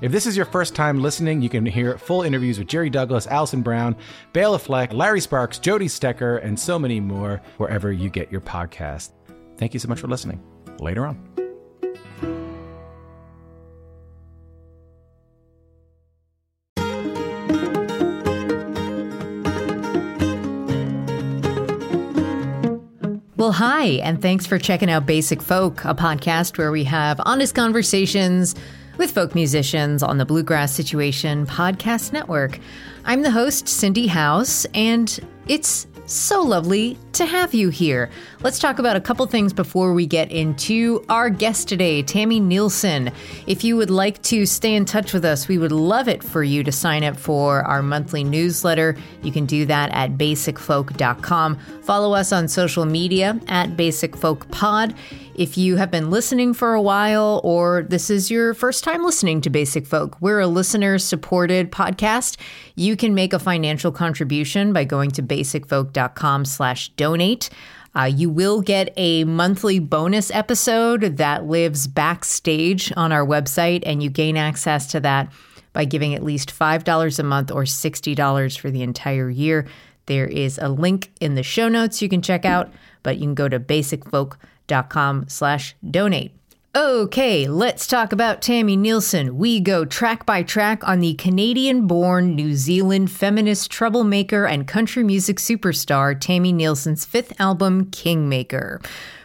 If this is your first time listening, you can hear full interviews with Jerry Douglas, Alison Brown, Bela Fleck, Larry Sparks, Jody Stecher, and so many more wherever you get your podcast. Thank you so much for listening. Later on. Well, hi, and thanks for checking out Basic Folk, a podcast where we have honest conversations with folk musicians on the Bluegrass Situation Podcast Network. I'm the host, Cindy Howes, and it's so lovely to have you here. Let's talk about a couple things before we get into our guest today, Tami Neilson. If you would like to stay in touch with us, we would love it for you to sign up for our monthly newsletter. You can do that at basicfolk.com. Follow us on social media at basicfolkpod. If you have been listening for a while or this is your first time listening to Basic Folk, we're a listener supported podcast. You can make a financial contribution by going to basicfolk.com slash donate. Uh, you will get a monthly bonus episode that lives backstage on our website, and you gain access to that by giving at least $5 a month or $60 for the entire year. There is a link in the show notes you can check out, but you can go to basicfolk.com slash donate. Okay, let's talk about Tami Neilson. We go track by track on the Canadian born New Zealand feminist troublemaker and country music superstar Tami Neilson's fifth album, Kingmaker.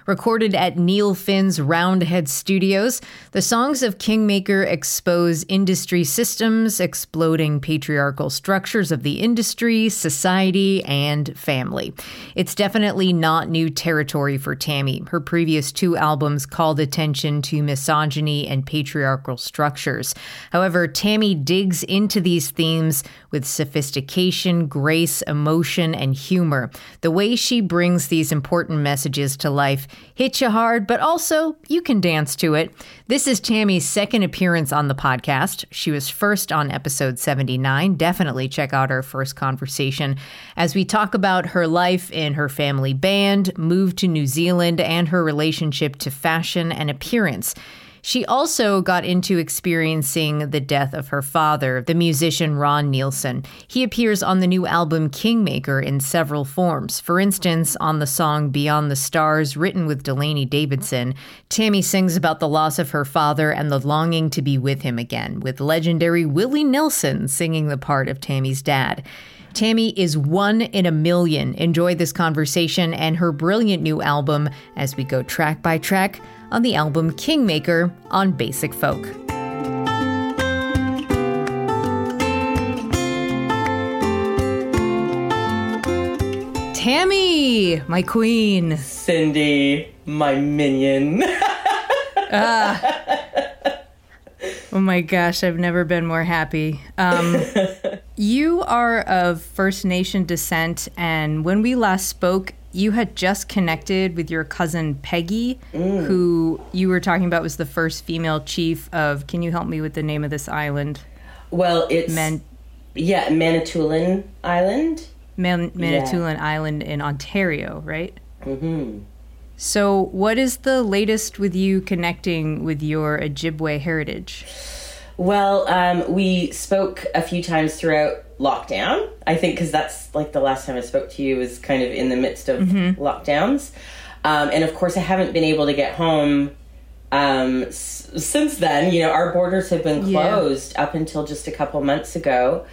Recorded at Neil Finn's Roundhead Studios, the songs of Kingmaker expose industry systems, exploding patriarchal structures of the industry, society, and family. It's definitely not new territory for Tami. Her previous two albums called attention to misogyny and patriarchal structures. However, Tami digs into these themes with sophistication, grace, emotion, and humor. The way she brings these important messages to life hits you hard, but also you can dance to it. This is Tami's second appearance on the podcast. She was first on episode 79. Definitely check out our first conversation as we talk about her life in her family band, move to New Zealand, and her relationship to fashion and appearance. She also got into experiencing the death of her father, the musician Ron Neilson. He appears on the new album Kingmaker in several forms. For instance, on the song Beyond the Stars, written with Delaney Davidson, Tami sings about the loss of her father and the longing to be with him again, with legendary Willie Nelson singing the part of Tami's dad. Tami is one in a million. Enjoy this conversation and her brilliant new album as we go track by track on the album Kingmaker on Basic Folk. Tami, my queen. Cindy, my minion. Oh my gosh, I've never been more happy. Um, you are of First Nation descent, and when we last spoke, you had just connected with your cousin Peggy, who you were talking about was the first female chief of. Can you help me with the name of this island? well, it's Man- yeah, Manitoulin Island. Man- Manitoulin Island in Ontario, right? Mm-hmm. So, what is the latest with you connecting with your Ojibwe heritage? Well, um, we spoke a few times throughout lockdown. I think because that's like the last time I spoke to you was kind of in the midst of lockdowns, um, and of course I haven't been able to get home um, s- since then. You know, our borders have been Yeah. closed up until just a couple months ago.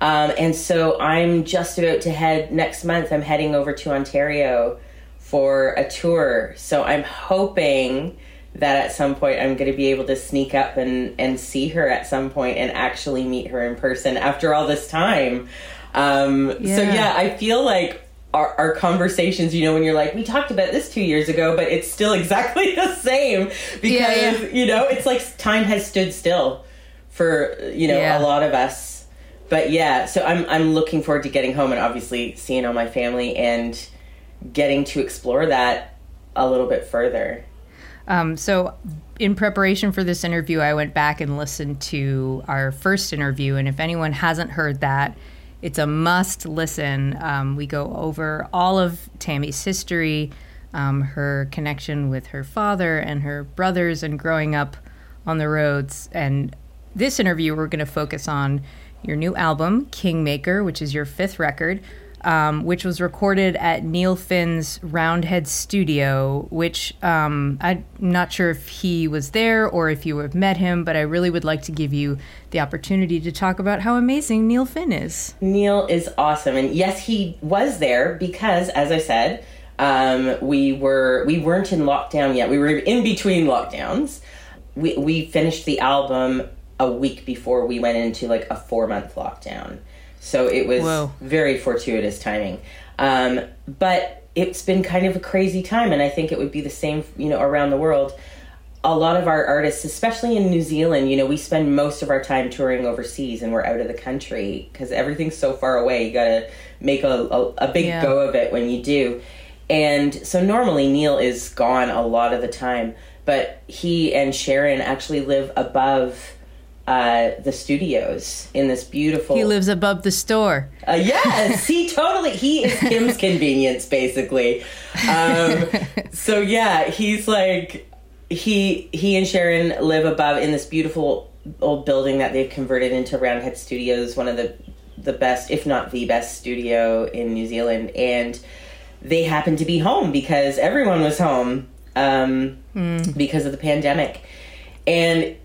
Um, and so I'm just about to head next month. I'm heading over to Ontario for a tour. So I'm hoping that at some point I'm going to be able to sneak up and, and see her at some point and actually meet her in person after all this time. Um, So, Yeah. yeah, I feel like our, our conversations, you know, when you're like, we talked about this two years ago, but it's still exactly the same because, Yeah, yeah. you know, it's like time has stood still for you know Yeah. a lot of us. But yeah, so I'm I'm looking forward to getting home and obviously seeing all my family and getting to explore that a little bit further. Um, so, in preparation for this interview, I went back and listened to our first interview. And if anyone hasn't heard that, it's a must listen. Um, we go over all of Tami's history, um, her connection with her father and her brothers, and growing up on the roads. And this interview, we're going to focus on your new album, Kingmaker, which is your fifth record um, which was recorded at Neil Finn's Roundhead Studio, which um, I'm not sure if he was there or if you have met him, but I really would like to give you the opportunity to talk about how amazing Neil Finn is. Neil is awesome, and yes, he was there because, as I said, um, we were we weren't in lockdown yet. We were in between lockdowns. We we finished the album a week before we went into like a four month lockdown, so it was Whoa. very fortuitous timing. Um, but it's been kind of a crazy time, and I think it would be the same, you know, around the world a lot of our artists, especially in New Zealand, you know, we spend most of our time touring overseas and we're out of the country because everything's so far away. You got to make a, a, a big Yeah. go of it when you do. And so normally Neil is gone a lot of the time, but he and Sharon actually live above uh, the studios in this beautiful. He lives above the store. Uh, yes, he totally. He is Kim's convenience, basically. Um, so yeah, he's like he he and Sharon live above in this beautiful old building that they've converted into Roundhead Studios, one of the the best, if not the best, studio in New Zealand, and they happened to be home because everyone was home um, because of the pandemic, and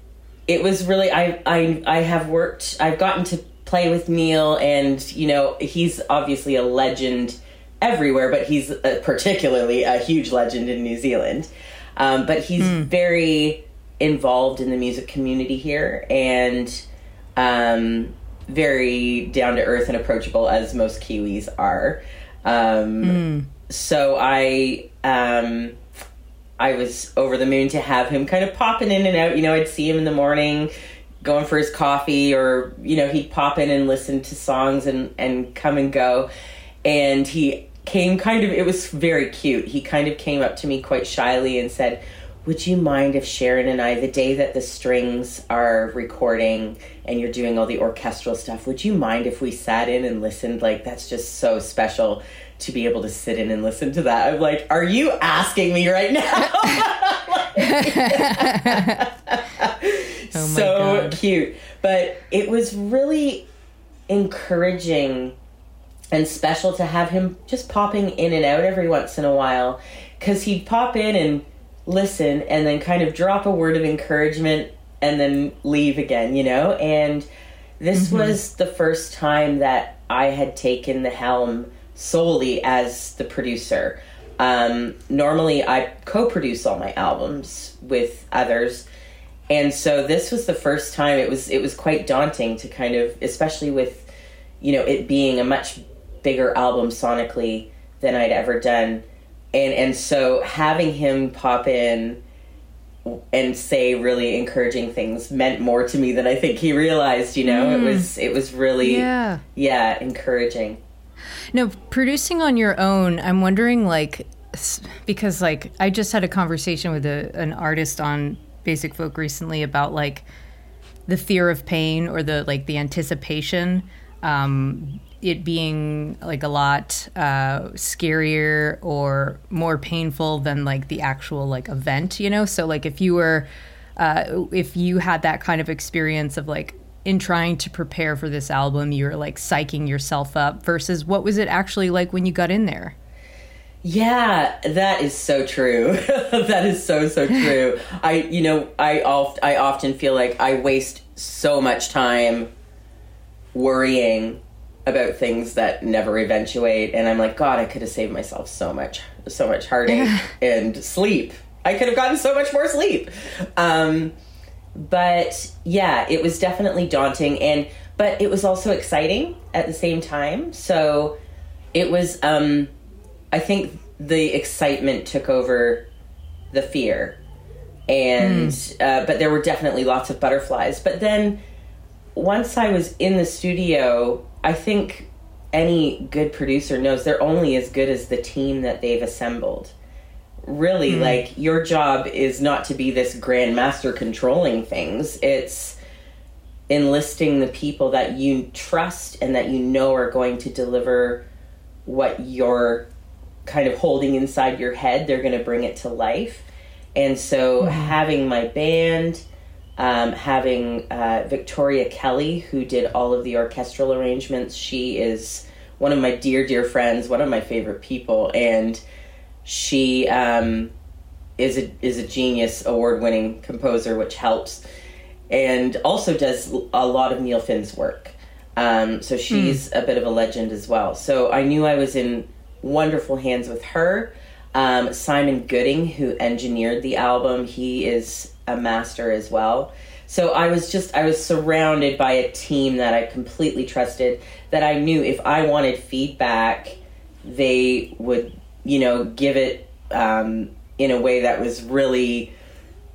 it was really I I I have worked I've gotten to play with Neil and you know he's obviously a legend everywhere but he's uh particularly a huge legend in New Zealand. Um, but he's very involved in the music community here and um, very down to earth and approachable as most Kiwis are. Um, so I um, I was over the moon to have him kind of popping in and out. You know, I'd see him in the morning going for his coffee or, you know, he'd pop in and listen to songs and, and come and go. And he came kind of, it was very cute. He kind of came up to me quite shyly and said, would you mind if Sharon and I, the day that the strings are recording and you're doing all the orchestral stuff, would you mind if we sat in and listened? Like, that's just so special to be able to sit in and listen to that. I'm like, are you asking me right now? Oh so God. cute. But it was really encouraging and special to have him just popping in and out every once in a while because he'd pop in and listen and then kind of drop a word of encouragement and then leave again, you know? And this mm-hmm. was the first time that I had taken the helm solely as the producer. Um, normally, I co produce all my albums with others. And so this was the first time it was it was quite daunting to kind of especially with you know it being a much bigger album sonically than I'd ever done and and so having him pop in and say really encouraging things meant more to me than I think he realized you know it was it was really Yeah. yeah encouraging No, producing on your own, I'm wondering like because like I just had a conversation with a, an artist on Basic Folk recently about like the fear of pain or the like the anticipation um it being like a lot uh scarier or more painful than like the actual like event, you know? So like if you were uh if you had that kind of experience of like in trying to prepare for this album, you were like psyching yourself up versus what was it actually like when you got in there? Yeah, that is so true. that is so so true. I you know, I oft, I often feel like I waste so much time worrying about things that never eventuate and I'm like god, I could have saved myself so much so much heartache and sleep. I could have gotten so much more sleep. Um but yeah, it was definitely daunting and but it was also exciting at the same time. So it was um I think the excitement took over the fear, and uh, but there were definitely lots of butterflies. But then once I was in the studio, I think any good producer knows they're only as good as the team that they've assembled. Really, mm-hmm. like your job is not to be this grandmaster controlling things. It's enlisting the people that you trust and that you know are going to deliver what you're kind of holding inside your head. They're going to bring it to life. And so mm-hmm. having my band, um, having uh, Victoria Kelly, who did all of the orchestral arrangements, she is one of my dear, dear friends, one of my favorite people. And she um, is a is a genius, award winning composer, which helps, and also does a lot of Neil Finn's work. Um, so she's mm. a bit of a legend as well. So I knew I was in wonderful hands with her. Um, Simon Gooding, who engineered the album, he is a master as well. So I was just I was surrounded by a team that I completely trusted. That I knew if I wanted feedback, they would you know, give it um, in a way that was really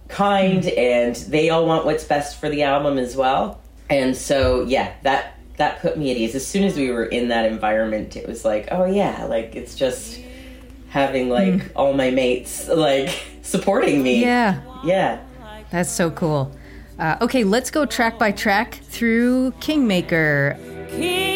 kind, mm-hmm. and they all want what's best for the album as well. And so, yeah, that that put me at ease. As soon as we were in that environment, it was like, oh yeah, like it's just having like mm. all my mates like supporting me. Yeah, yeah, that's so cool. Uh, okay, let's go track by track through Kingmaker. Kingmaker.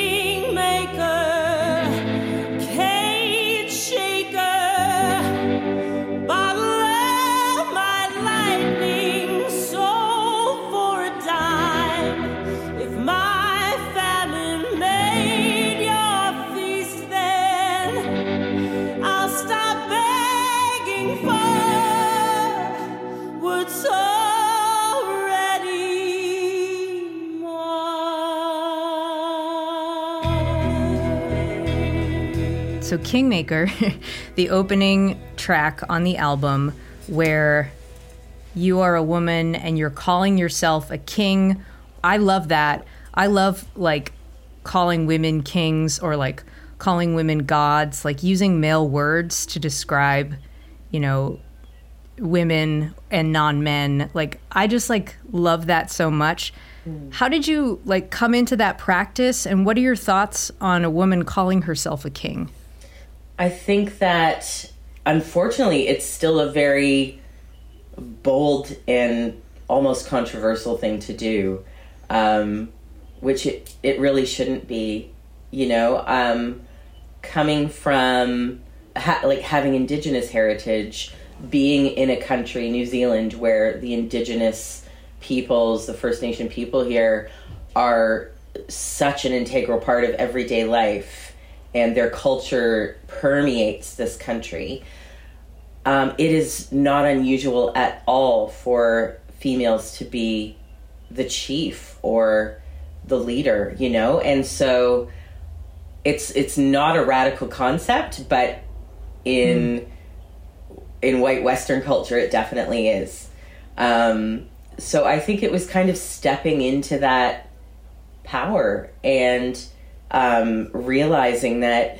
So, Kingmaker, the opening track on the album, where you are a woman and you're calling yourself a king. I love that. I love like calling women kings or like calling women gods, like using male words to describe, you know, women and non-men. Like I just like love that so much. Mm. How did you like come into that practice and what are your thoughts on a woman calling herself a king? I think that unfortunately it's still a very bold and almost controversial thing to do, um, which it, it really shouldn't be. You know, um, coming from ha- like having indigenous heritage, being in a country, New Zealand, where the indigenous peoples, the First Nation people here, are such an integral part of everyday life and their culture permeates this country. Um, it is not unusual at all for females to be the chief or the leader, you know, and so it's it's not a radical concept, but in mm. in white Western culture, it definitely is. Um, so I think it was kind of stepping into that power and um, realizing that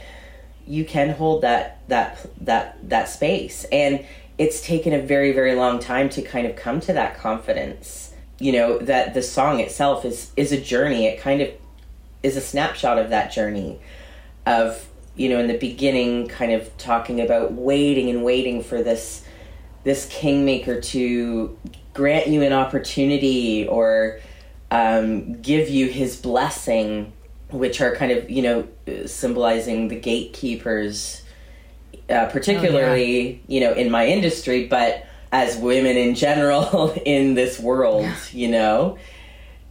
you can hold that that that that space. And it's taken a very very long time to kind of come to that confidence you know that the song itself is is a journey. It kind of is a snapshot of that journey of you know in the beginning kind of talking about waiting and waiting for this this kingmaker to grant you an opportunity or um, give you his blessing which are kind of you know symbolizing the gatekeepers, uh, particularly oh, yeah. you know in my industry, but as women in general in this world, yeah. you know,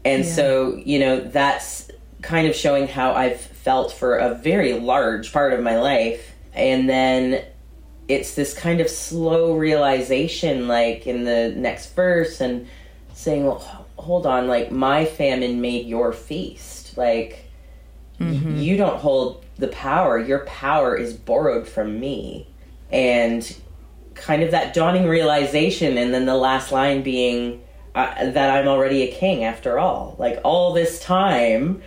and yeah. so you know that's kind of showing how I've felt for a very large part of my life, and then it's this kind of slow realization, like in the next verse, and saying, well, hold on, like my famine made your feast, like Mm-hmm. You don't hold the power. Your power is borrowed from me. And kind of that dawning realization, and then the last line being uh, that I'm already a king after all. Like all this time,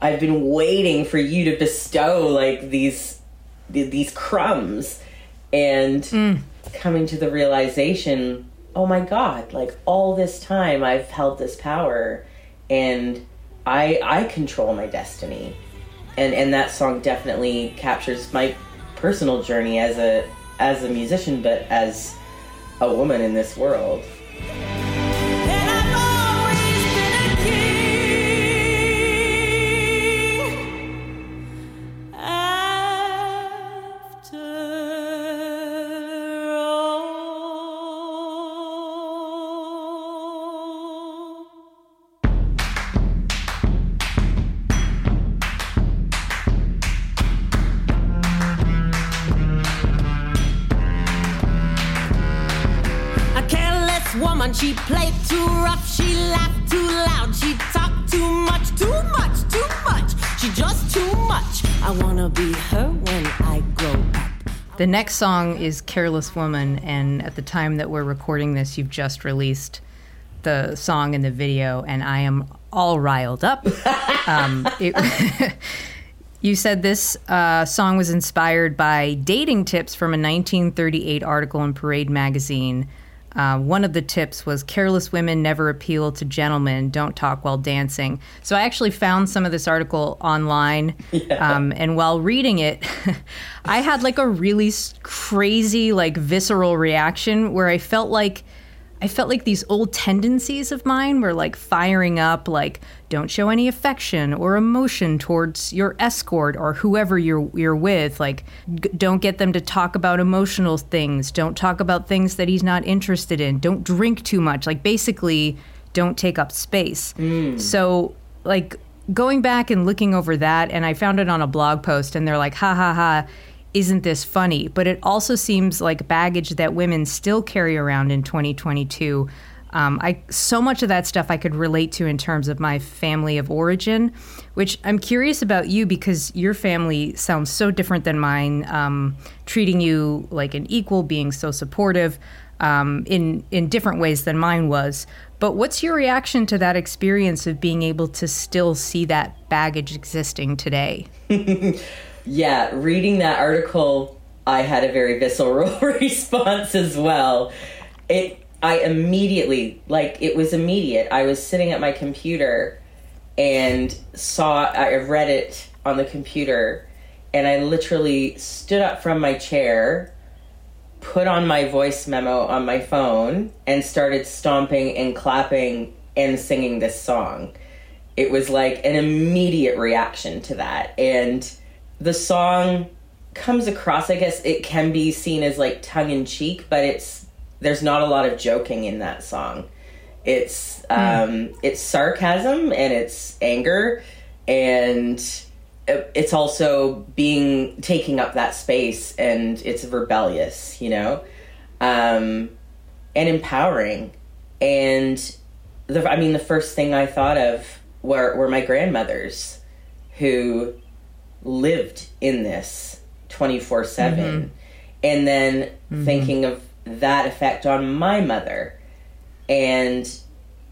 I've been waiting for you to bestow like these these crumbs, and mm. coming to the realization, oh my god, like all this time I've held this power, and I I control my destiny, and and that song definitely captures my personal journey as a as a musician, but as a woman in this world. The next song is Careless Woman, and at the time that we're recording this, you've just released the song and the video, and I am all riled up. um, it- you said this uh, song was inspired by dating tips from a 1938 article in Parade magazine. Uh, one of the tips was careless women never appeal to gentlemen, don't talk while dancing. So I actually found some of this article online. Um, and while reading it, I had like a really crazy, like visceral reaction where I felt like. I felt like these old tendencies of mine were like firing up, like don't show any affection or emotion towards your escort or whoever you're you're with. Like g- don't get them to talk about emotional things. Don't talk about things that he's not interested in. Don't drink too much. Like basically, don't take up space. Mm. So like going back and looking over that, and I found it on a blog post, and they're like, ha ha ha isn't this funny? But it also seems like baggage that women still carry around in 2022. Um, I so much of that stuff I could relate to in terms of my family of origin, which I'm curious about you because your family sounds so different than mine, um, treating you like an equal, being so supportive um, in in different ways than mine was. But what's your reaction to that experience of being able to still see that baggage existing today? Yeah, reading that article, I had a very visceral response as well. It I immediately like it was immediate. I was sitting at my computer and saw I read it on the computer and I literally stood up from my chair, put on my voice memo on my phone and started stomping and clapping and singing this song. It was like an immediate reaction to that and the song comes across i guess it can be seen as like tongue in cheek but it's there's not a lot of joking in that song. It's um it's sarcasm and it's anger and it's also being taking up that space and it's rebellious you know? Um and empowering. And the i mean the first thing i thought of were were my grandmothers who lived in this 24 7 mm-hmm. and then mm-hmm. thinking of that effect on my mother and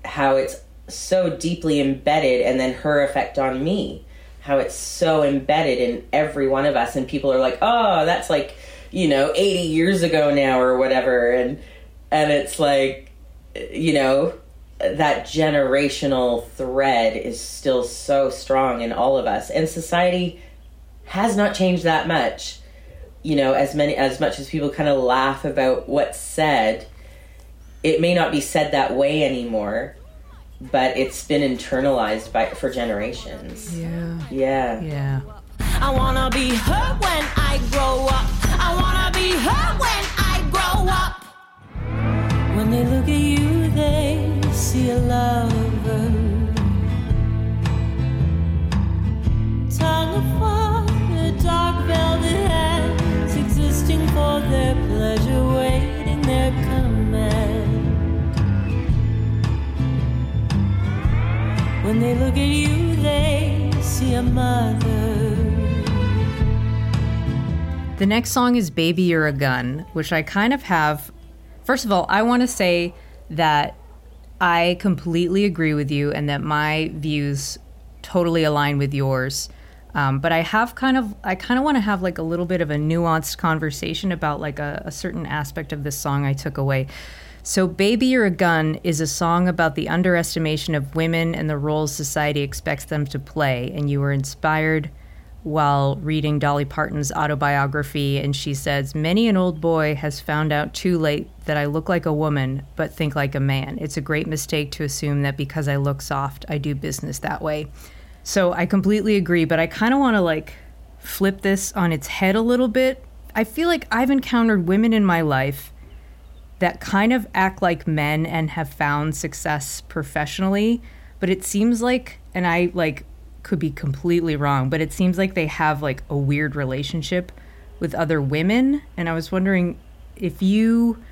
how it's so deeply embedded and then her effect on me. How it's so embedded in every one of us and people are like oh that's like you know 80 years ago now or whatever. And and it's like you know that generational thread is still so strong in all of us. And society has not changed that much you know as many as much as people kind of laugh about what's said it may not be said that way anymore but it's been internalized by for generations Yeah. yeah Yeah. I wanna be her when I grow up. I wanna be her when I grow up. When they look at you, they see a lover. Tongue of fire, The next song is Baby You're a Gun, which I kind of have. First of all, I want to say that I completely agree with you and that my views totally align with yours. Um, but I have kind of, I kind of want to have like a little bit of a nuanced conversation about like a, a certain aspect of this song I took away. So, Baby You're a Gun is a song about the underestimation of women and the roles society expects them to play. And you were inspired while reading Dolly Parton's autobiography. And she says, Many an old boy has found out too late that I look like a woman, but think like a man. It's a great mistake to assume that because I look soft, I do business that way. So, I completely agree, but I kind of want to like flip this on its head a little bit. I feel like I've encountered women in my life that kind of act like men and have found success professionally, but it seems like and I like could be completely wrong, but it seems like they have like a weird relationship with other women and I was wondering if you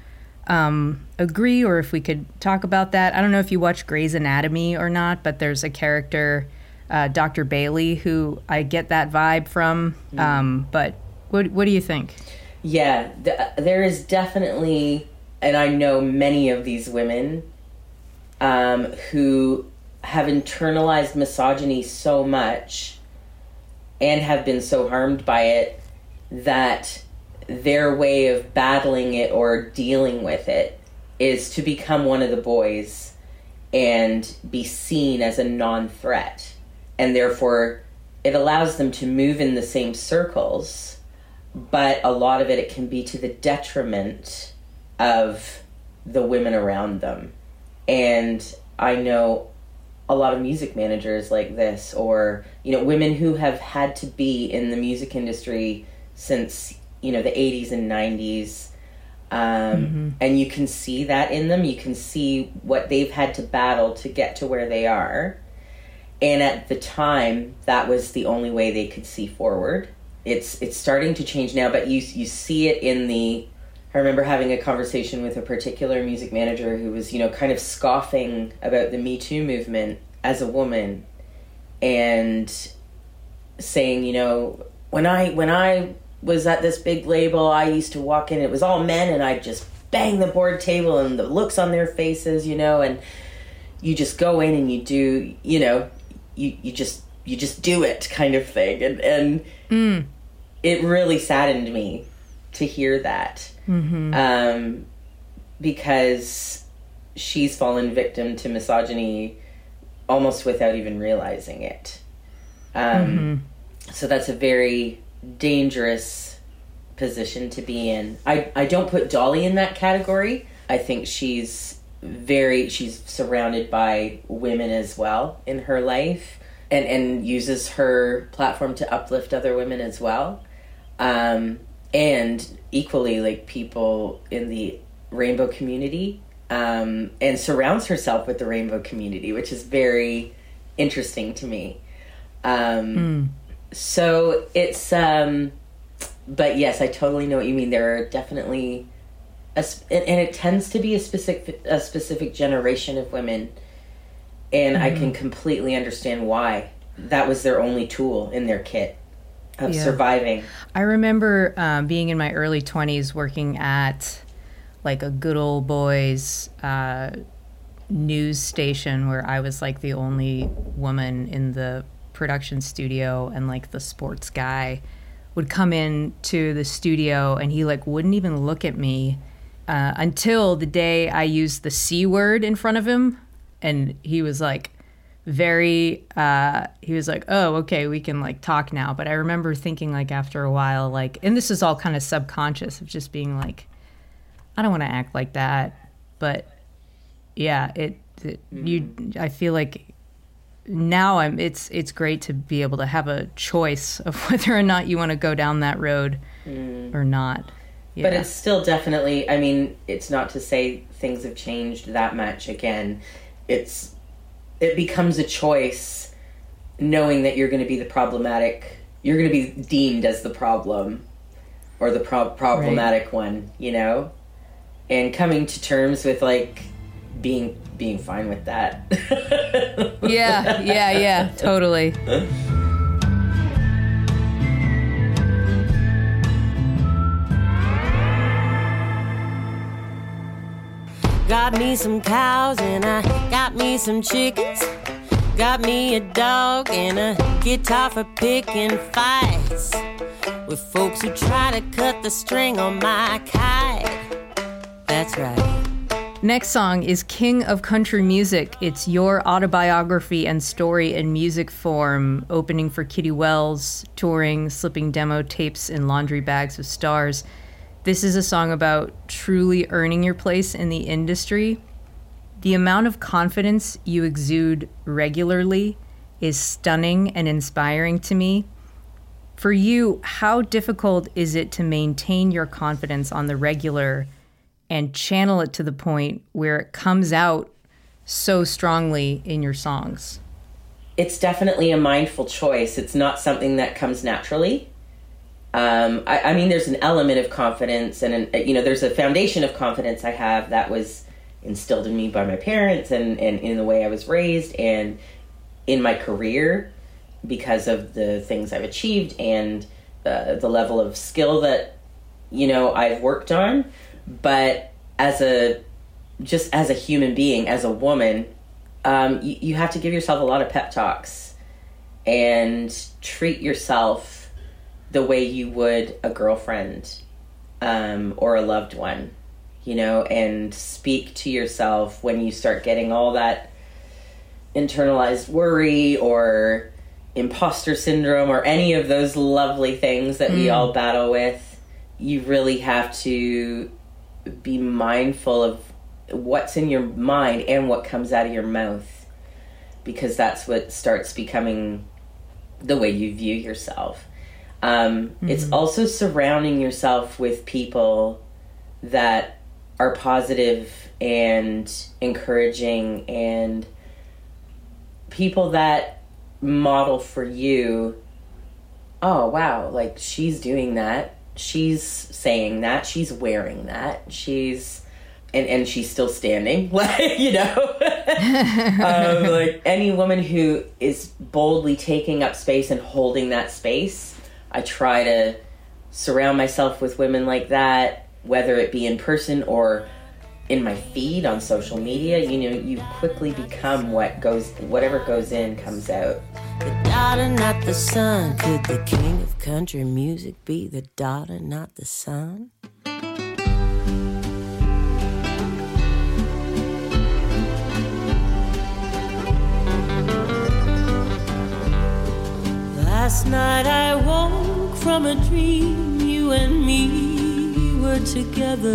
um, agree or if we could talk about that. I don't know if you watch Grey's Anatomy or not, but there's a character uh, Dr. Bailey, who I get that vibe from. Mm. Um, but what what do you think? Yeah, th- there is definitely, and I know many of these women um, who have internalized misogyny so much and have been so harmed by it that their way of battling it or dealing with it is to become one of the boys and be seen as a non threat. And therefore, it allows them to move in the same circles, but a lot of it, it can be to the detriment of the women around them. And I know a lot of music managers like this, or, you know, women who have had to be in the music industry since, you know, the 80s and 90s. Um, And you can see that in them. You can see what they've had to battle to get to where they are. And at the time, that was the only way they could see forward. It's it's starting to change now, but you you see it in the. I remember having a conversation with a particular music manager who was, you know, kind of scoffing about the Me Too movement as a woman, and saying, you know, when I when I was at this big label, I used to walk in, it was all men, and I'd just bang the board table and the looks on their faces, you know, and you just go in and you do, you know, you, you just you just do it kind of thing, and and it really saddened me to hear that, um, because she's fallen victim to misogyny almost without even realizing it. Um, So that's a very dangerous position to be in. I, I don't put Dolly in that category. I think she's very she's surrounded by women as well in her life and and uses her platform to uplift other women as well. Um, and equally like people in the rainbow community um, and surrounds herself with the rainbow community, which is very interesting to me. Um, So it's, um, but yes, I totally know what you mean. There are definitely, a, sp- and it tends to be a specific a specific generation of women, and I can completely understand why. That was their only tool in their kit of Yeah. surviving. I remember um, being in my early 20s working at like a good old boys uh, news station where I was like the only woman in the production studio and like the sports guy would come in to the studio and he like wouldn't even look at me uh, until the day I used the C word in front of him. And he was like very uh he was like oh okay we can like talk now. But i remember thinking like after a while like and this is all kind of subconscious of just being like i don't want to act like that. But yeah it, it you i feel like now i'm it's it's great to be able to have a choice of whether or not you want to go down that road or not yeah. But it's still definitely, I mean, it's not to say things have changed that much. Again, it's, it becomes a choice knowing that you're going to be the problematic, you're going to be deemed as the problem or the pro- problematic one, you know? And coming to terms with like being being fine with that. yeah yeah yeah totally Got me some cows and I got me some chickens. Got me a dog and a guitar for picking fights with folks who try to cut the string on my kite. That's right. Next song is King of Country Music. It's your autobiography and story in music form, opening for Kitty Wells, touring, slipping demo tapes in laundry bags of stars. This is a song about truly earning your place in the industry. The amount of confidence you exude regularly is stunning and inspiring to me. For you, how difficult is it to maintain your confidence on the regular? and channel it to the point where it comes out so strongly in your songs? It's definitely a mindful choice. It's not something that comes naturally. Um, I, I, mean, there's an element of confidence, and an, you know, there's a foundation of confidence I have that was instilled in me by my parents, and, and in the way I was raised, and in my career because of the things I've achieved and uh, the level of skill that you know I've worked on. But as a just as a human being, as a woman, um, you, you have to give yourself a lot of pep talks and treat yourself the way you would a girlfriend um, or a loved one, you know, and speak to yourself when you start getting all that internalized worry or imposter syndrome or any of those lovely things that mm. we all battle with. You really have to be mindful of what's in your mind and what comes out of your mouth because that's what starts becoming the way you view yourself. Um, mm-hmm. It's also surrounding yourself with people that are positive and encouraging and people that model for you oh wow like she's doing that. She's saying that. She's wearing that. She's and and she's still standing like you know? Um, like any woman who is boldly taking up space and holding that space i try to surround myself with women like that whether it be in person or in my feed on social media you know you quickly become what goes whatever goes in comes out the daughter, not the son. Could the king of country music be the daughter, not the son? Last night I woke from a dream, you and me were together.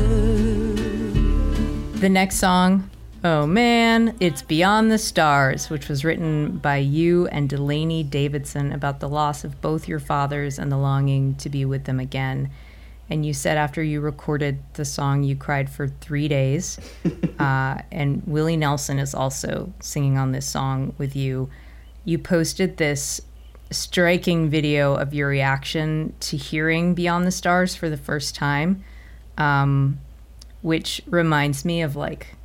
The next song Oh man, it's Beyond the Stars, which was written by you and Delaney Davidson about the loss of both your fathers and the longing to be with them again. And you said after you recorded the song, you cried for three days. uh, and Willie Nelson is also singing on this song with you. You posted this striking video of your reaction to hearing Beyond the Stars for the first time, um, which reminds me of like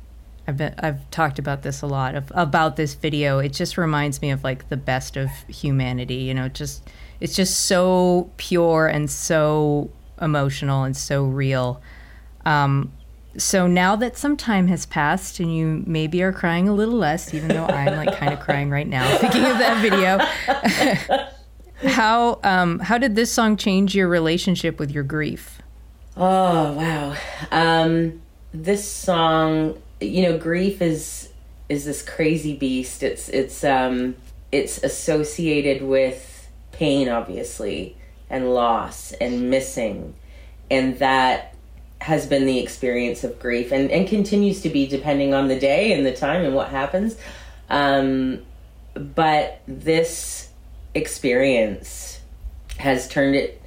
I've been, I've talked about this a lot of about this video. It just reminds me of like the best of humanity. You know, just it's just so pure and so emotional and so real. Um, so now that some time has passed and you maybe are crying a little less, even though I'm like kind of crying right now thinking of that video. how um, how did this song change your relationship with your grief? Oh wow, um, this song you know, grief is is this crazy beast. It's it's um it's associated with pain obviously and loss and missing and that has been the experience of grief and, and continues to be depending on the day and the time and what happens. Um, but this experience has turned it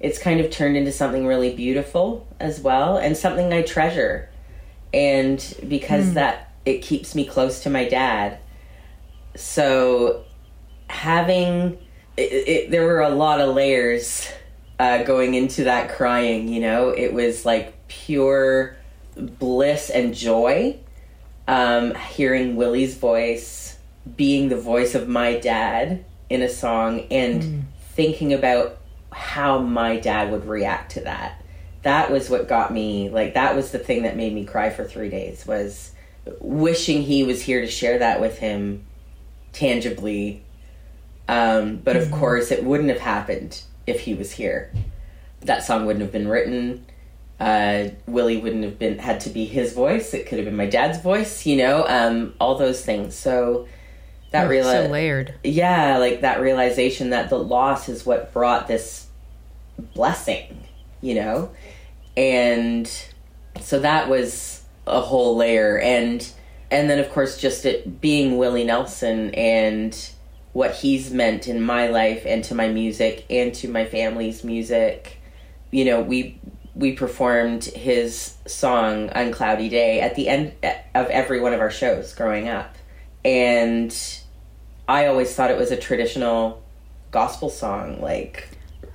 it's kind of turned into something really beautiful as well and something i treasure. And because mm. that it keeps me close to my dad. So having it, it, there were a lot of layers uh, going into that crying you know it was like pure bliss and joy um, hearing willie's voice being the voice of my dad in a song and mm. thinking about how my dad would react to that that was what got me like that was the thing that made me cry for three days was wishing he was here to share that with him tangibly um, but of mm-hmm. course it wouldn't have happened if he was here that song wouldn't have been written uh, Willie wouldn't have been had to be his voice. It could have been my dad's voice, you know, um, all those things. So that Oh, real so layered. yeah, like that realization that the loss is what brought this blessing, you know? And so that was a whole layer and and then of course just it being Willie Nelson and what he's meant in my life and to my music and to my family's music. You know, we we performed his song Uncloudy Day at the end of every one of our shows growing up. And I always thought it was a traditional gospel song, like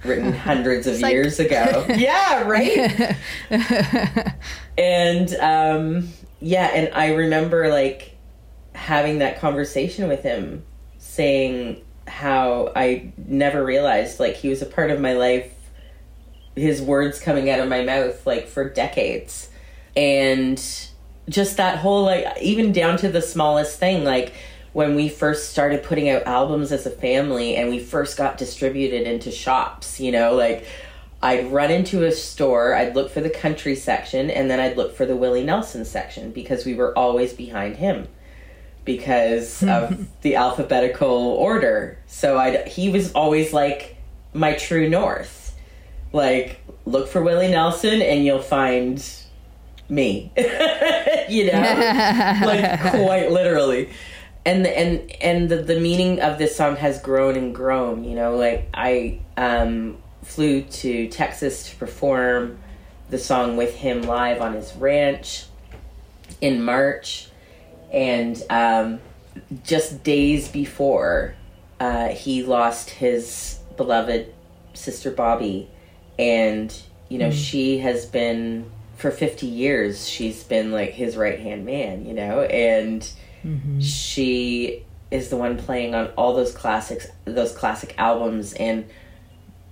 written hundreds of like- years ago. yeah, right? and um, yeah, and I remember like having that conversation with him, saying how I never realized like he was a part of my life, his words coming out of my mouth like for decades. And just that whole like even down to the smallest thing like when we first started putting out albums as a family and we first got distributed into shops you know like i'd run into a store i'd look for the country section and then i'd look for the willie nelson section because we were always behind him because of the alphabetical order. So i he was always like my true north. Like look for willie nelson and you'll find me. You know? Like quite literally. And the, and and the, the meaning of this song has grown and grown you know? Like i um flew to texas to perform the song with him live on his ranch in march and um just days before uh he lost his beloved sister Bobbie. And you know she has been for 50 years she's been like his right hand man you know? And she is the one playing on all those classics those classic albums. And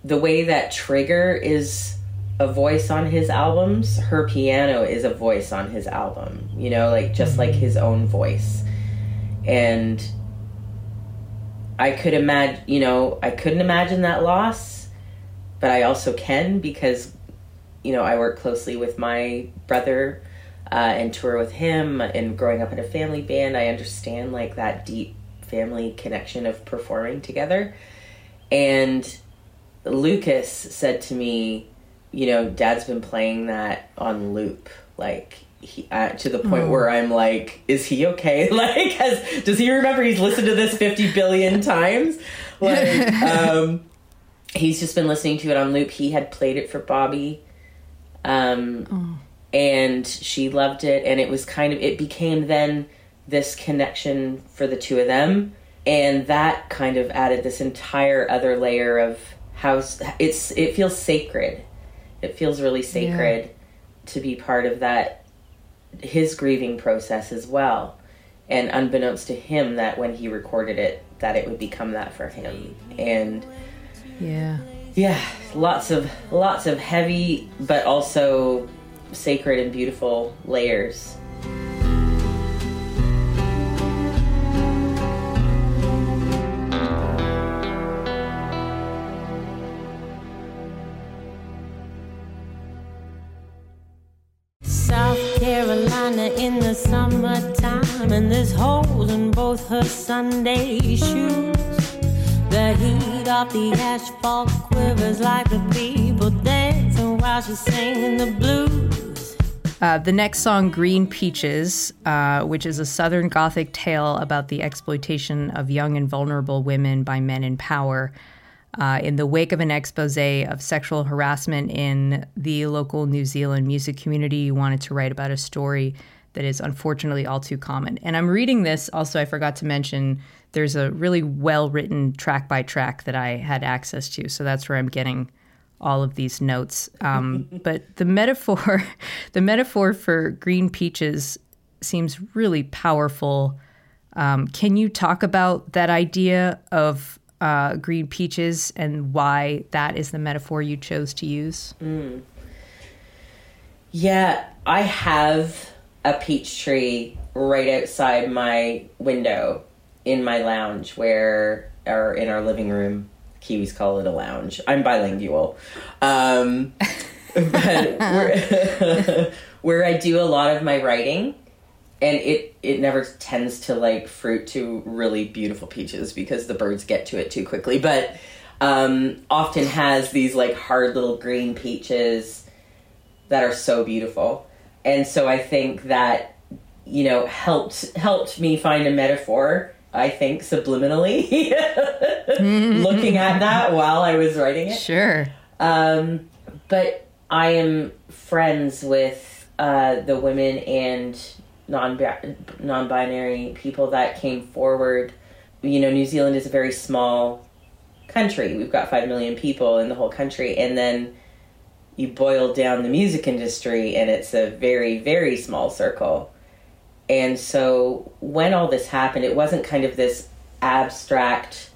the way that trigger is a voice on his albums her piano is a voice on his album you know like just like his own voice. And i could imagine you know i couldn't imagine that loss but i also can because you know i work closely with my brother uh, and tour with him and growing up in a family band i understand like that deep family connection of performing together. And Lukas said to me you know dad's been playing that on loop like he, uh, to the point where i'm like is he okay? Like has does he remember he's listened to this 50 billion times? Like um he's just been listening to it on loop. He had played it for Bobbie um and she loved it and it was kind of it became then this connection for the two of them and that kind of added this entire other layer of how it's it feels sacred it feels really sacred to be part of that his grieving process as well. And unbeknownst to him that when he recorded it that it would become that for him. And Yeah. yeah lots of lots of heavy but also sacred and beautiful layers both her Sunday shoes. The heat of the asphalt quivers like the people dancing while she's singing the blues. Uh, the next song, Green Peaches, uh, which is a Southern Gothic tale about the exploitation of young and vulnerable women by men in power. Uh, in the wake of an expose of sexual harassment in the local New Zealand music community, you wanted to write about a story that is unfortunately all too common. And I'm reading this, also, I forgot to mention there's a really well written track by track that I had access to. So that's where I'm getting all of these notes. Um, but the metaphor, the metaphor for green peaches seems really powerful. Um, can you talk about that idea of uh, green peaches and why that is the metaphor you chose to use? yeah i have a peach tree right outside my window in my lounge where or in our living room. Kiwis call it a lounge. I'm bilingual. Um but where, where I do a lot of my writing, and it it never tends to like fruit to really beautiful peaches because the birds get to it too quickly. But um, often has these like hard little green peaches that are so beautiful, and so I think that you know helped helped me find a metaphor. I think subliminally, looking at that while I was writing it. Sure. Um, but I am friends with uh, the women and non non-binary people that came forward. You know, New Zealand is a very small country. We've got five million people in the whole country, and then you boil down the music industry, and it's a very very small circle. And so when all this happened, it wasn't kind of this abstract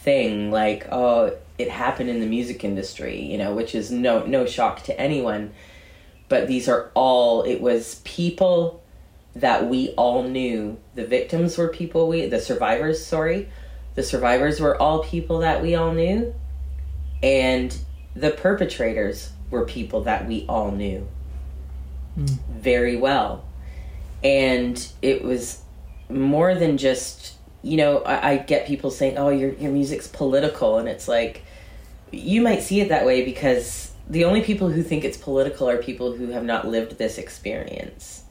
thing like, oh, it happened in the music industry, you know, which is no no shock to anyone. But these are all it was people that we all knew. The victims were people we the survivors, sorry. The survivors were all people that we all knew. And the perpetrators were people that we all knew very well. And it was more than just you know, I, I get people saying, "Oh, your your music's political," and it's like you might see it that way because the only people who think it's political are people who have not lived this experience.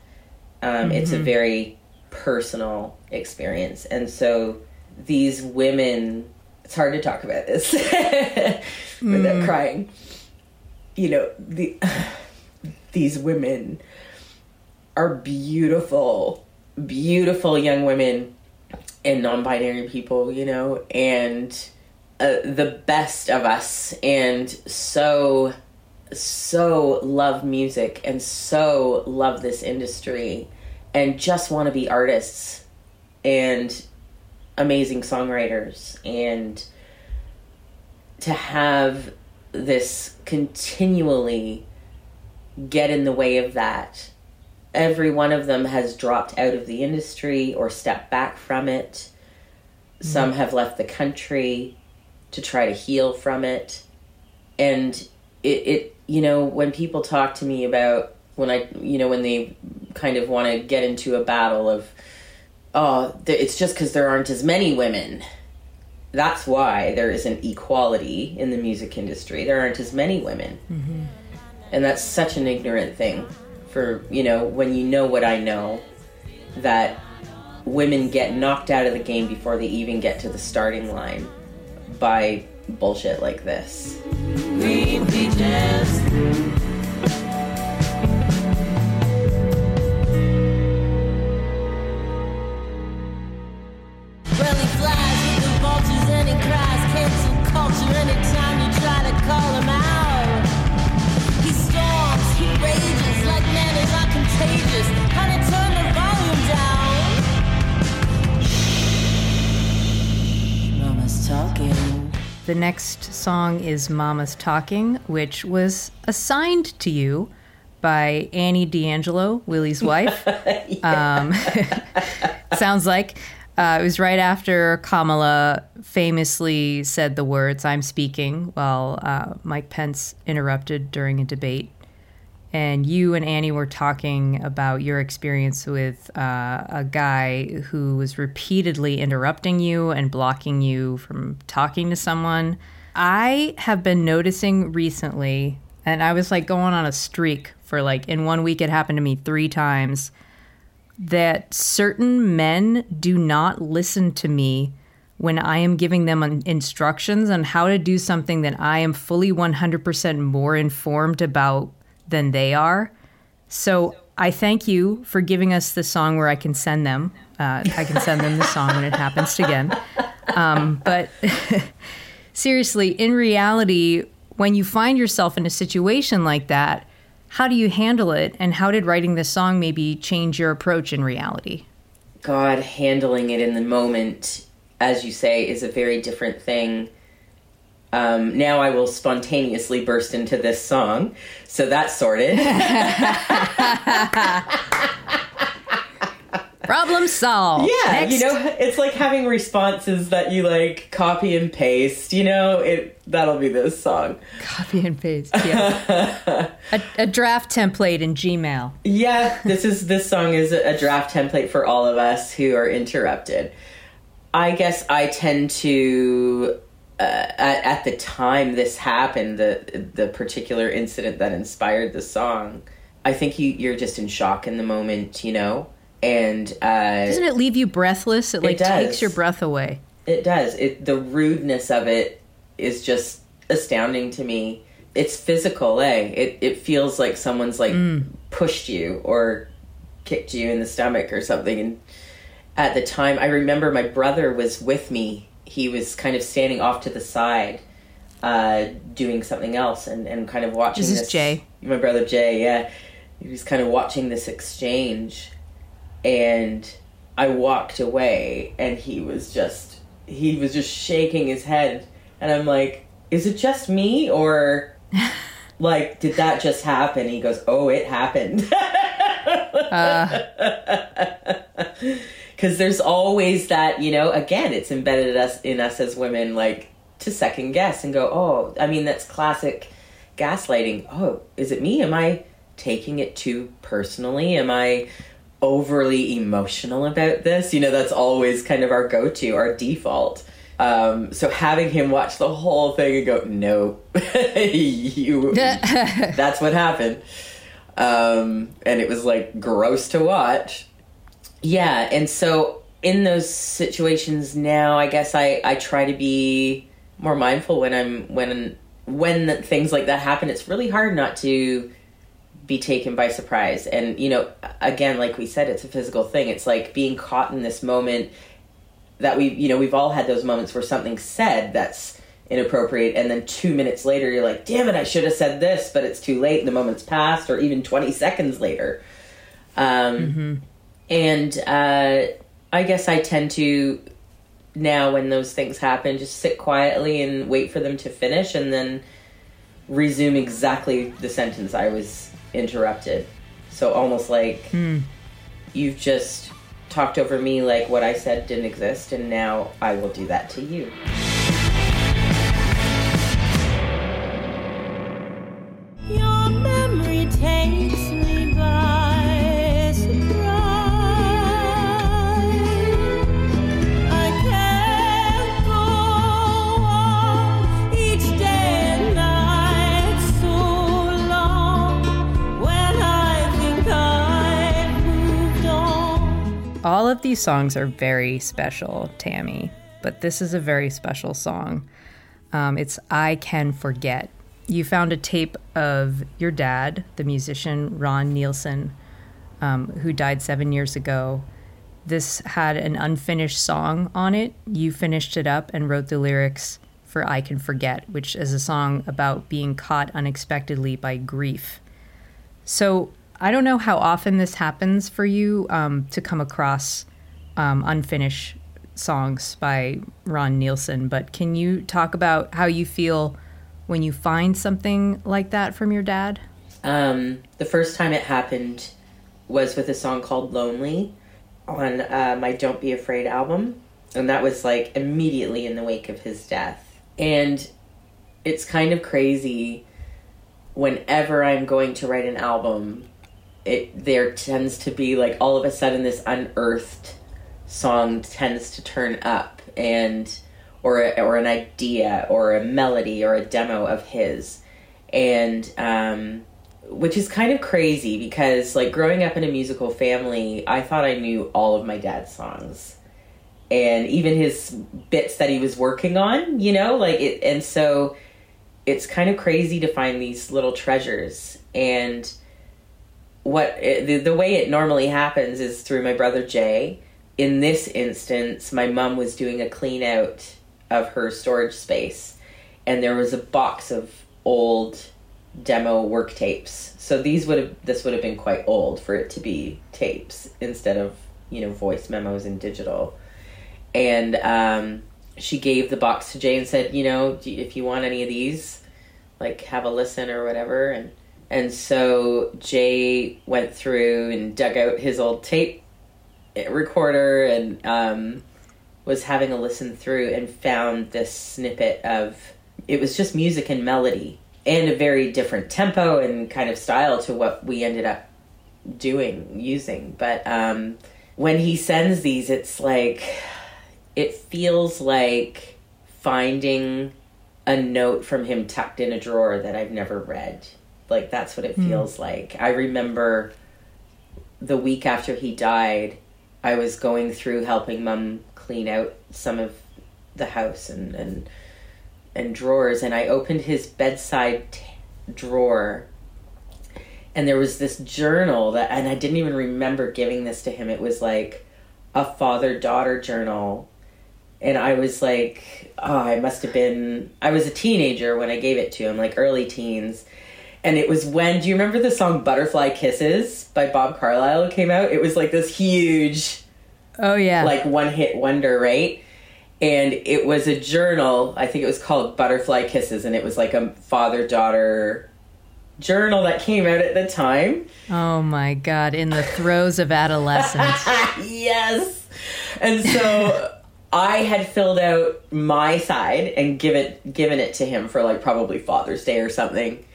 Um, It's a very personal experience, and so these women. It's hard to talk about this without crying. You know, the these women are beautiful, beautiful young women and non-binary people, you know, and uh, the best of us, and so so love music and so love this industry, and just want to be artists and amazing songwriters, and to have this continually get in the way of that every one of them has dropped out of the industry or stepped back from it. Some mm-hmm. have left the country to try to heal from it. And it, it, you know, when people talk to me about when I, you know, when they kind of want to get into a battle of, oh, th- it's just because there aren't as many women. That's why there isn't equality in the music industry. There aren't as many women. And that's such an ignorant thing for you know when you know what I know that women get knocked out of the game before they even get to the starting line by bullshit like this. The next song is Mama's Talking, which was assigned to you by Annie D'Angelo, Willie's wife. um, sounds like. Uh, it was right after Kamala famously said the words, I'm speaking, while uh, Mike Pence interrupted during a debate. And you and Annie were talking about your experience with uh, a guy who was repeatedly interrupting you and blocking you from talking to someone. I have been noticing recently, and I was like going on a streak for like, in one week, it happened to me three times that certain men do not listen to me when I am giving them instructions on how to do something that I am fully 100% more informed about than they are. So I thank you for giving us the song where I can send them. Uh, I can send them the song when it happens again. Um, but seriously, in reality, when you find yourself in a situation like that, how do you handle it? And how did writing this song maybe change your approach in reality? God handling it in the moment, as you say, is a very different thing. Um, now I will spontaneously burst into this song, so that's sorted. Problem solved. Yeah, Next. you know, it's like having responses that you like copy and paste. You know, it that'll be this song. Copy and paste. Yeah. a, a draft template in Gmail. Yeah, this is this song is a draft template for all of us who are interrupted. I guess I tend to uh, at, at the time this happened, the the particular incident that inspired the song. I think you you're just in shock in the moment, you know, and uh, Doesn't it leave you breathless? It like does. takes your breath away. It does. It the rudeness of it is just astounding to me. It's physical, eh? It it feels like someone's like pushed you or kicked you in the stomach or something. And at the time, I remember my brother was with me. He was kind of standing off to the side, uh, doing something else, and, and kind of watching. This is this. Jay. My brother Jay. Yeah, he was kind of watching this exchange, and I walked away, and he was just he was just shaking his head, and I'm like, is it just me or? Like, did that just happen? He goes, Oh, it happened. because there's always that you know again it's embedded us in us as women like to second guess and go oh i mean that's classic gaslighting. Oh is it me? Am i taking it too personally? Am i overly emotional about this? You know that's always kind of our go-to our default. Um, so having him watch the whole thing and go no you that's what happened. Um, and it was like gross to watch yeah, and so in those situations now, I guess I I try to be more mindful when I'm when when things like that happen. It's really hard not to be taken by surprise. And you know, again, like we said, it's a physical thing. It's like being caught in this moment that we you know we've all had those moments where something's said that's inappropriate and then two minutes later you're like damn it i should have said this but it's too late the moment's passed or even 20 seconds later um, and uh, I guess I tend to now when those things happen just sit quietly and wait for them to finish and then resume exactly the sentence I was interrupted. So almost like you've just talked over me like what I said didn't exist and now I will do that to you. All of these songs are very special, Tami, but this is a very special song. Um, it's I Can Forget. You found a tape of your dad, the musician Ron Neilson, um, who died seven years ago. This had an unfinished song on it. You finished it up and wrote the lyrics for I Can Forget, which is a song about being caught unexpectedly by grief. So I don't know how often this happens for you um, to come across um, unfinished songs by Ron Neilson, but can you talk about how you feel when you find something like that from your dad? Um, the first time it happened was with a song called Lonely on uh, my Don't Be Afraid album. And that was like immediately in the wake of his death. And it's kind of crazy whenever I'm going to write an album, it there tends to be like all of a sudden this unearthed song tends to turn up and or a, or an idea or a melody or a demo of his. And um which is kind of crazy because like growing up in a musical family i thought i knew all of my dad's songs. And even his bits that he was working on you know like it and so it's kind of crazy to find these little treasures. And what the, the way it normally happens is through my brother Jay. In this instance, my mom was doing a clean out of her storage space, and there was a box of old demo work tapes. So these would have this would have been quite old for it to be tapes instead of you know voice memos and digital. And um, she gave the box to Jay and said, you know, if you want any of these, like have a listen or whatever. And and so Jay went through and dug out his old tape recorder and um, was having a listen through and found this snippet of it was just music and melody and a very different tempo and kind of style to what we ended up doing using but um, when he sends these it's like it feels like finding a note from him tucked in a drawer that I've never read. Like that's what it hmm. feels like. I remember the week after he died, I was going through helping mom clean out some of the house and and and drawers and I opened his bedside t- drawer and there was this journal that and I didn't even remember giving this to him. It was like a father-daughter journal and I was like, oh, I must have been, I was a teenager when I gave it to him, like early teens. And it was when, do you remember the song Butterfly Kisses by Bob Carlisle came out? It was like this huge, Oh yeah. like one hit wonder, right? And it was a journal, I think it was called Butterfly Kisses, and it was like a father daughter journal that came out at the time. oh my god, in the throes of adolescence. yes. And so I had filled out my side and give it given it to him for like probably Father's Day or something.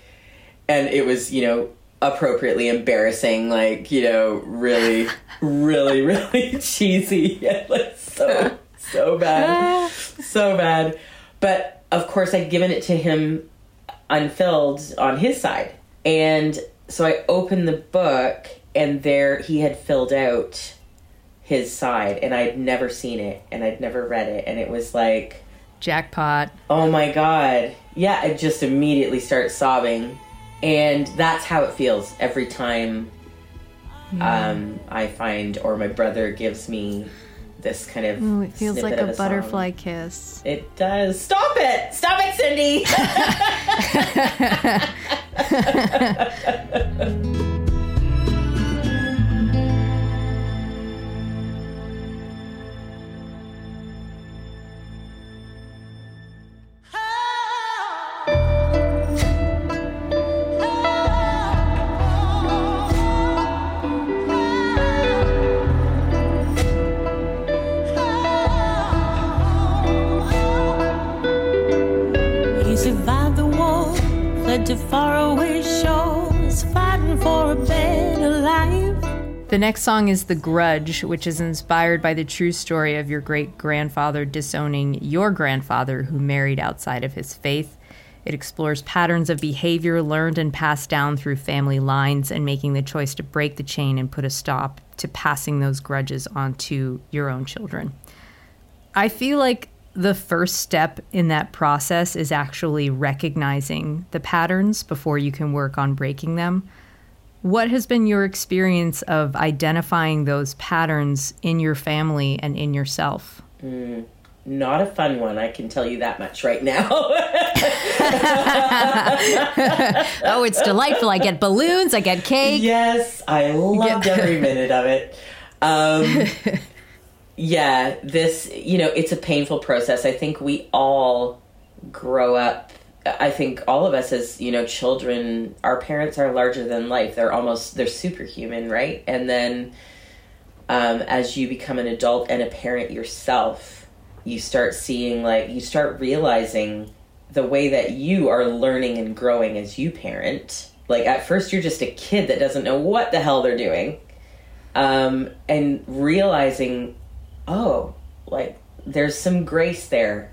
And it was, you know, appropriately embarrassing, like, you know, really, really, really cheesy. and like so so bad. So bad. But of course I'd given it to him unfilled on his side. And so I opened the book and there he had filled out his side and I'd never seen it and I'd never read it and it was like Jackpot. oh my god yeah I just immediately start sobbing and that's how it feels every time um, I find or my brother gives me this kind of Ooh, it feels like snippet a of song. butterfly kiss. it does stop it stop it Cindy to faraway shores, fighting for a better life. The next song is The Grudge, which is inspired by the true story of your great grandfather disowning your grandfather who married outside of his faith. It explores patterns of behavior learned and passed down through family lines and making the choice to break the chain and put a stop to passing those grudges on to your own children. I feel like the first step in that process is actually recognizing the patterns before you can work on breaking them. What has been your experience of identifying those patterns in your family and in yourself? not a fun one I can tell you that much right now Oh, it's delightful. I get balloons, I get cake. Yes, I loved every minute of it. Um, yeah, this, you know, it's a painful process. I think we all grow up. I think all of us as, you know, children, our parents are larger than life. They're almost, they're superhuman, right? And then um, as you become an adult and a parent yourself, you start seeing, like, you start realizing the way that you are learning and growing as you parent. Like, at first, you're just a kid that doesn't know what the hell they're doing. Um, and realizing, oh, like, there's some grace there.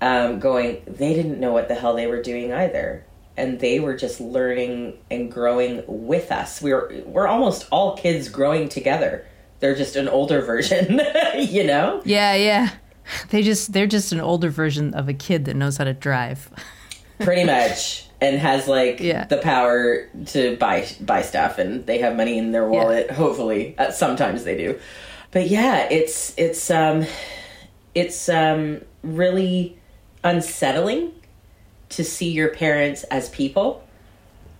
Um, going, they didn't know what the hell they were doing either. And they were just learning and growing with us. We were, we're almost all kids growing together. They're just an older version, you know? Yeah, yeah. They just they're just an older version of a kid that knows how to drive. pretty much and has like Yeah. the power to buy buy stuff and they have money in their wallet hopefully uh, sometimes they do but yeah it's it's um it's um really unsettling to see your parents as people.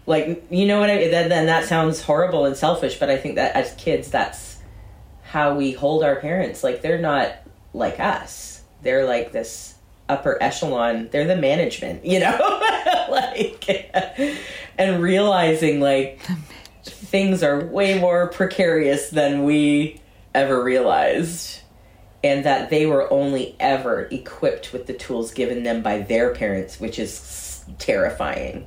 Like you know what i mean? then, then that sounds horrible and selfish but i think that as kids that's how we hold our parents. Like they're not like us. They're like this upper echelon. They're the management you know? Like and realizing like things are way more precarious than we ever realized and that they were only ever equipped with the tools given them by their parents, which is terrifying.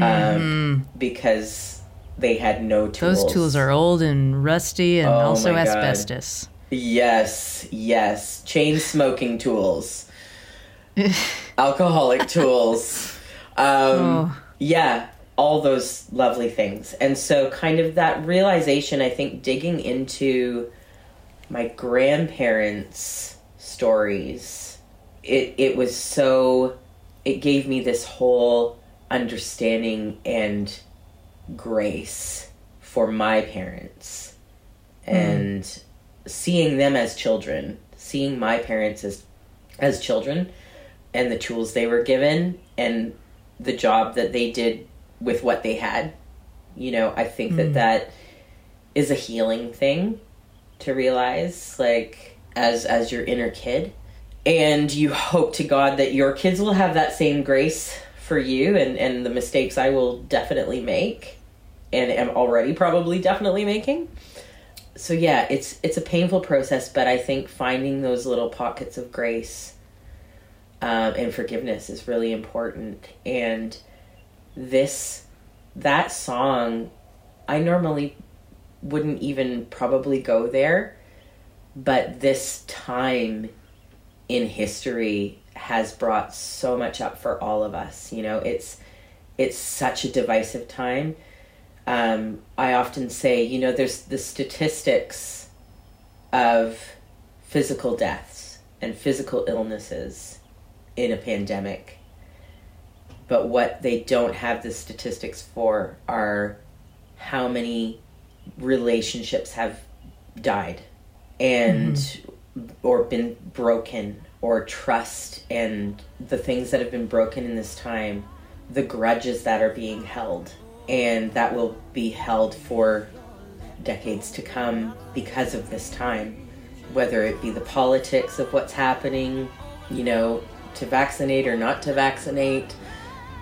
Um, because they had no tools. Those tools are old and rusty and Oh also asbestos. Yes, yes. Chain smoking tools, alcoholic tools. Um, Oh. Yeah, all those lovely things. And so, kind of that realization, I think, digging into my grandparents' stories, it, it was so, it gave me this whole understanding and grace for my parents hmm. and seeing them as children, seeing my parents as as children and the tools they were given and the job that they did with what they had. You know, I think that that is a healing thing to realize like as as your inner kid. And you hope to god that your kids will have that same grace for you and and the mistakes i will definitely make and am already probably definitely making. So yeah it's it's a painful process but i think finding those little pockets of grace um, and forgiveness is really important. And this that song i normally wouldn't even probably go there but this time in history has brought so much up for all of us you know? It's it's such a divisive time. Um, i often say you know there's the statistics of physical deaths and physical illnesses in a pandemic but what they don't have the statistics for are how many relationships have died and mm-hmm. or been broken or trust and the things that have been broken in this time the grudges that are being held and that will be held for decades to come because of this time whether it be the politics of what's happening you know to vaccinate or not to vaccinate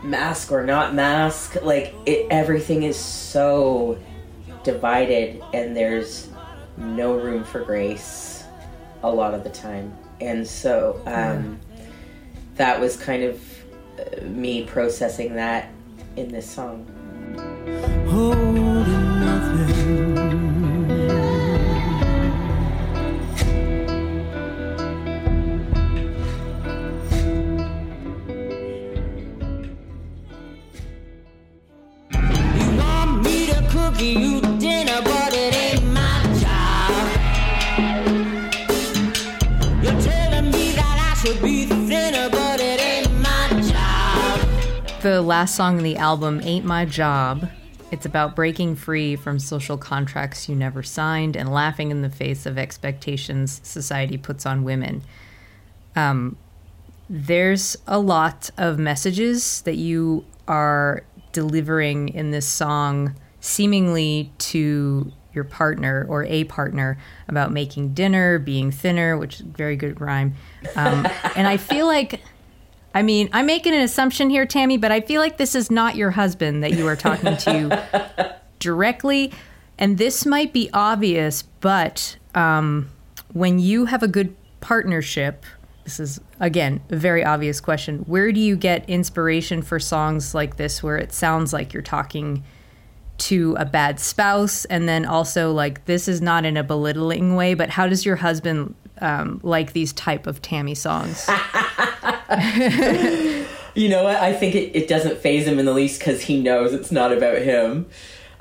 mask or not mask like it everything is so divided and there's no room for grace a lot of the time. And so um, that was kind of uh, me processing that in this song. Holding last song in the album, Ain't My Job, it's about breaking free from social contracts you never signed and laughing in the face of expectations society puts on women. Um, there's a lot of messages that you are delivering in this song, seemingly to your partner or a partner about making dinner, being thinner, which is very good rhyme. Um, and I feel like I mean, I'm making an assumption here, Tami, but I feel like this is not your husband that you are talking to directly. And this might be obvious, but um, when you have a good partnership, this is, again, a very obvious question. Where do you get inspiration for songs like this where it sounds like you're talking to a bad spouse? And then also, like, this is not in a belittling way, but how does your husband um, like these type of Tami songs? You know what? I think it, it doesn't faze him in the least because he knows it's not about him.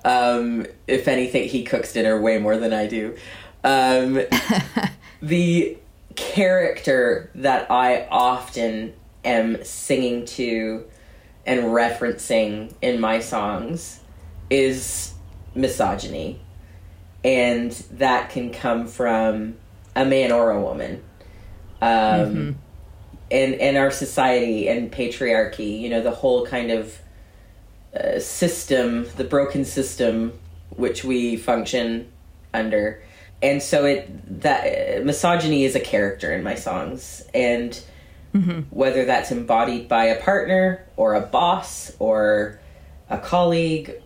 Um, if anything, he cooks dinner way more than I do. Um, the character that I often am singing to and referencing in my songs is misogyny. And that can come from a man or a woman. Um, and and our society and patriarchy you know the whole kind of uh, system the broken system which we function under. And so it that uh, misogyny is a character in my songs. And whether that's embodied by a partner or a boss or a colleague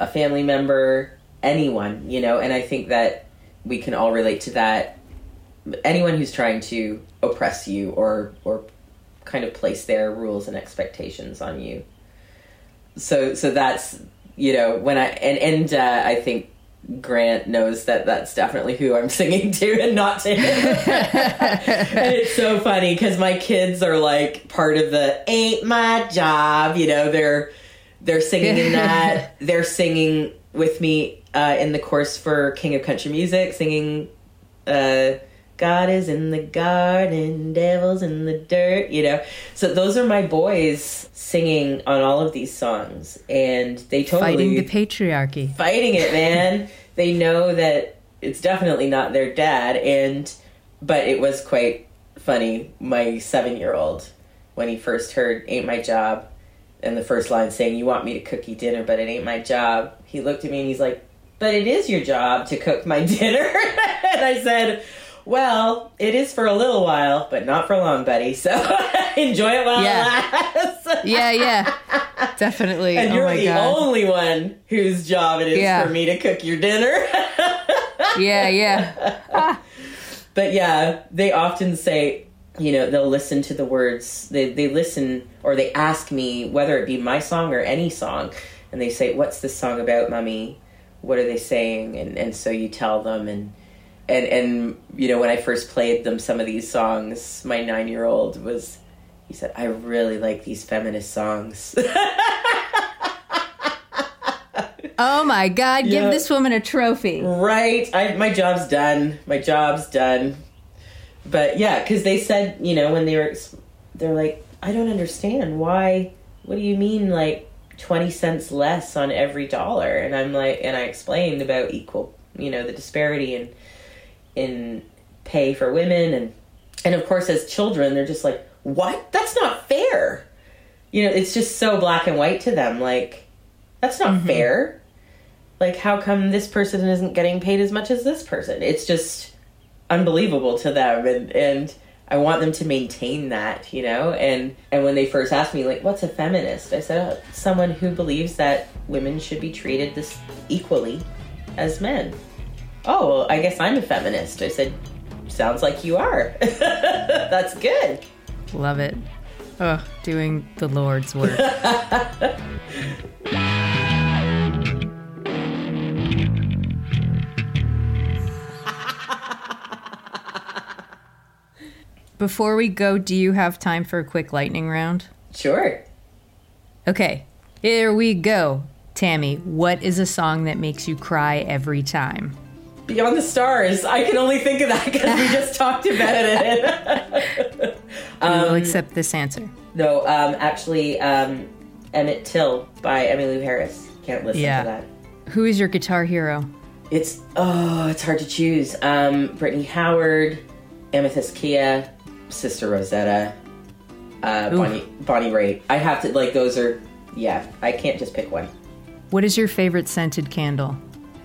a family member anyone you know and i think that we can all relate to that. Anyone who's trying to oppress you or or kind of place their rules and expectations on you. So so that's you know when I and and uh, I think Grant knows that that's definitely who I'm singing to and not to him. and it's so funny because my kids are like part of the "Ain't My Job," you know. They're they're singing in that. they're singing with me uh, in the course for King of Country Music, singing uh, "God is in the garden, devil's in the dirt," you know. So those are my boys singing on all of these songs, and they totally Fighting the patriarchy. fighting it, man. they know that it's definitely not their dad, and but it was quite funny. My seven year old, when he first heard "Ain't My Job," and the first line saying, "You want me to cook you dinner, but it ain't my job," he looked at me and he's like, "But it is your job to cook my dinner," and I said. Well, it is for a little while, but not for long, buddy. So enjoy it while Yeah. it lasts. Yeah, yeah. Definitely. And oh you're the god. only one whose job it is Yeah. for me to cook your dinner. Yeah, yeah. but yeah, they often say, you know, they'll listen to the words. They they listen or they ask me whether it be my song or any song, and they say, "What's this song about, mommy? What are they saying?" And and so you tell them and. And and you know when I first played them some of these songs, my nine year old was he said, I really like these feminist songs. Oh my god, give Yeah. this woman a trophy. Right. I my job's done. My job's done. But yeah, because they said, you know, when they were, they're like, I don't understand why. What do you mean, like twenty cents less on every dollar? And I'm like, and I explained about equal, you know, the disparity in in pay for women, and and of course, as children, they're just like, what? That's not fair. You know, it's just so black and white to them. Like, that's not mm-hmm. fair like how come this person isn't getting paid as much as this person it's just unbelievable to them and and i want them to maintain that you know and and when they first asked me like what's a feminist i said oh, someone who believes that women should be treated this equally as men oh i guess i'm a feminist i said sounds like you are that's good Love it. Oh, doing the Lord's work. Before we go, do you have time for a quick lightning round? sure Okay, here we go. Tami, what is a song that makes you cry every time? Beyond the Stars. I can only think of that because we just talked about it. we will accept this answer. no, um, actually, um, Emmett Till by Emmylou Harris. Can't listen Yeah. to that. Who is your guitar hero? It's oh, it's hard to choose. Um, Brittany Howard, Amythyst Kiah, Sister Rosetta, uh, Bonnie Bonnie Raitt. I have to like those are yeah. I can't just pick one. What is your favorite scented candle?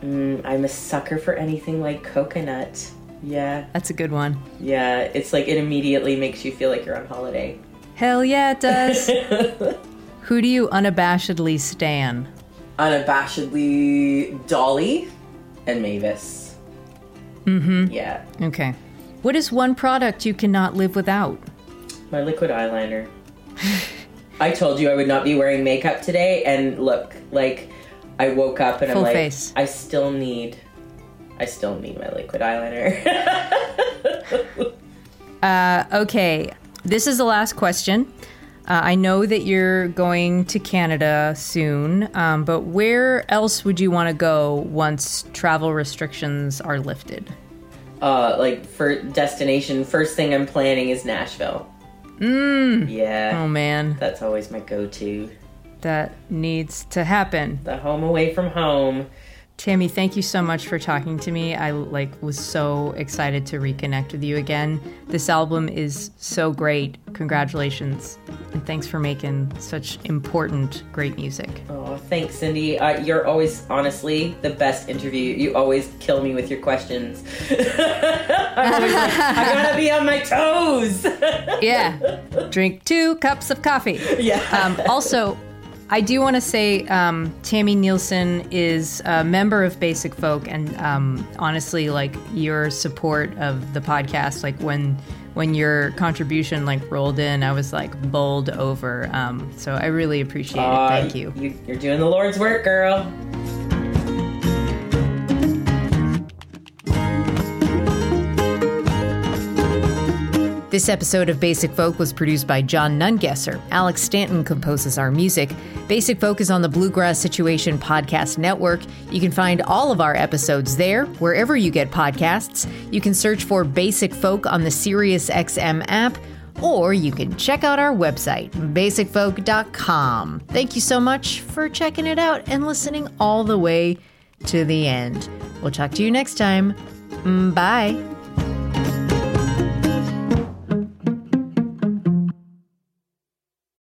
Mm, I'm a sucker for anything like coconut. Yeah, That's a good one. yeah. It's like it immediately makes you feel like you're on holiday. Hell yeah, it does. Who do you unabashedly stan? unabashedly Dolly and Mavis. Mm-hmm. Yeah. Okay. What is one product you cannot live without? My liquid eyeliner. I told you I would not be wearing makeup today, and look, like I woke up and Full I'm like, face. I still need, I still need my liquid eyeliner. Okay, this is the last question. Uh, I know that you're going to Canada soon, um, but where else would you want to go once travel restrictions are lifted? uh, like for destination, first thing I'm planning is Nashville. Mm. Yeah, Oh man, that's always my go-to. That needs to happen. The home away from home. Tami, thank you so much for talking to me. I like was so excited to reconnect with you again. This album is so great. Congratulations. And thanks for making such important great music. Oh, thanks, Cindy. Uh, you're always, honestly, the best interview. You always kill me with your questions. I'm always like, I gotta be on my toes. Yeah. Drink 2 cups of coffee. yeah. Um, also, I do want to say um, Tami Neilson is a member of Basic Folk, and um, honestly, like your support of the podcast, like when when your contribution like rolled in, I was like bowled over. Um, so I really appreciate it. Thank you. you. You're doing the Lord's work, girl. This episode of Basic Folk was produced by John Nungesser. Alex Stanton composes our music. Basic Folk is on the Bluegrass Situation Podcast Network. You can find all of our episodes there, wherever you get podcasts. You can search for Basic Folk on the SiriusXM app, or you can check out our website, basicfolk.com. Thank you so much for checking it out and listening all the way to the end. We'll talk to you next time. Mm, Bye.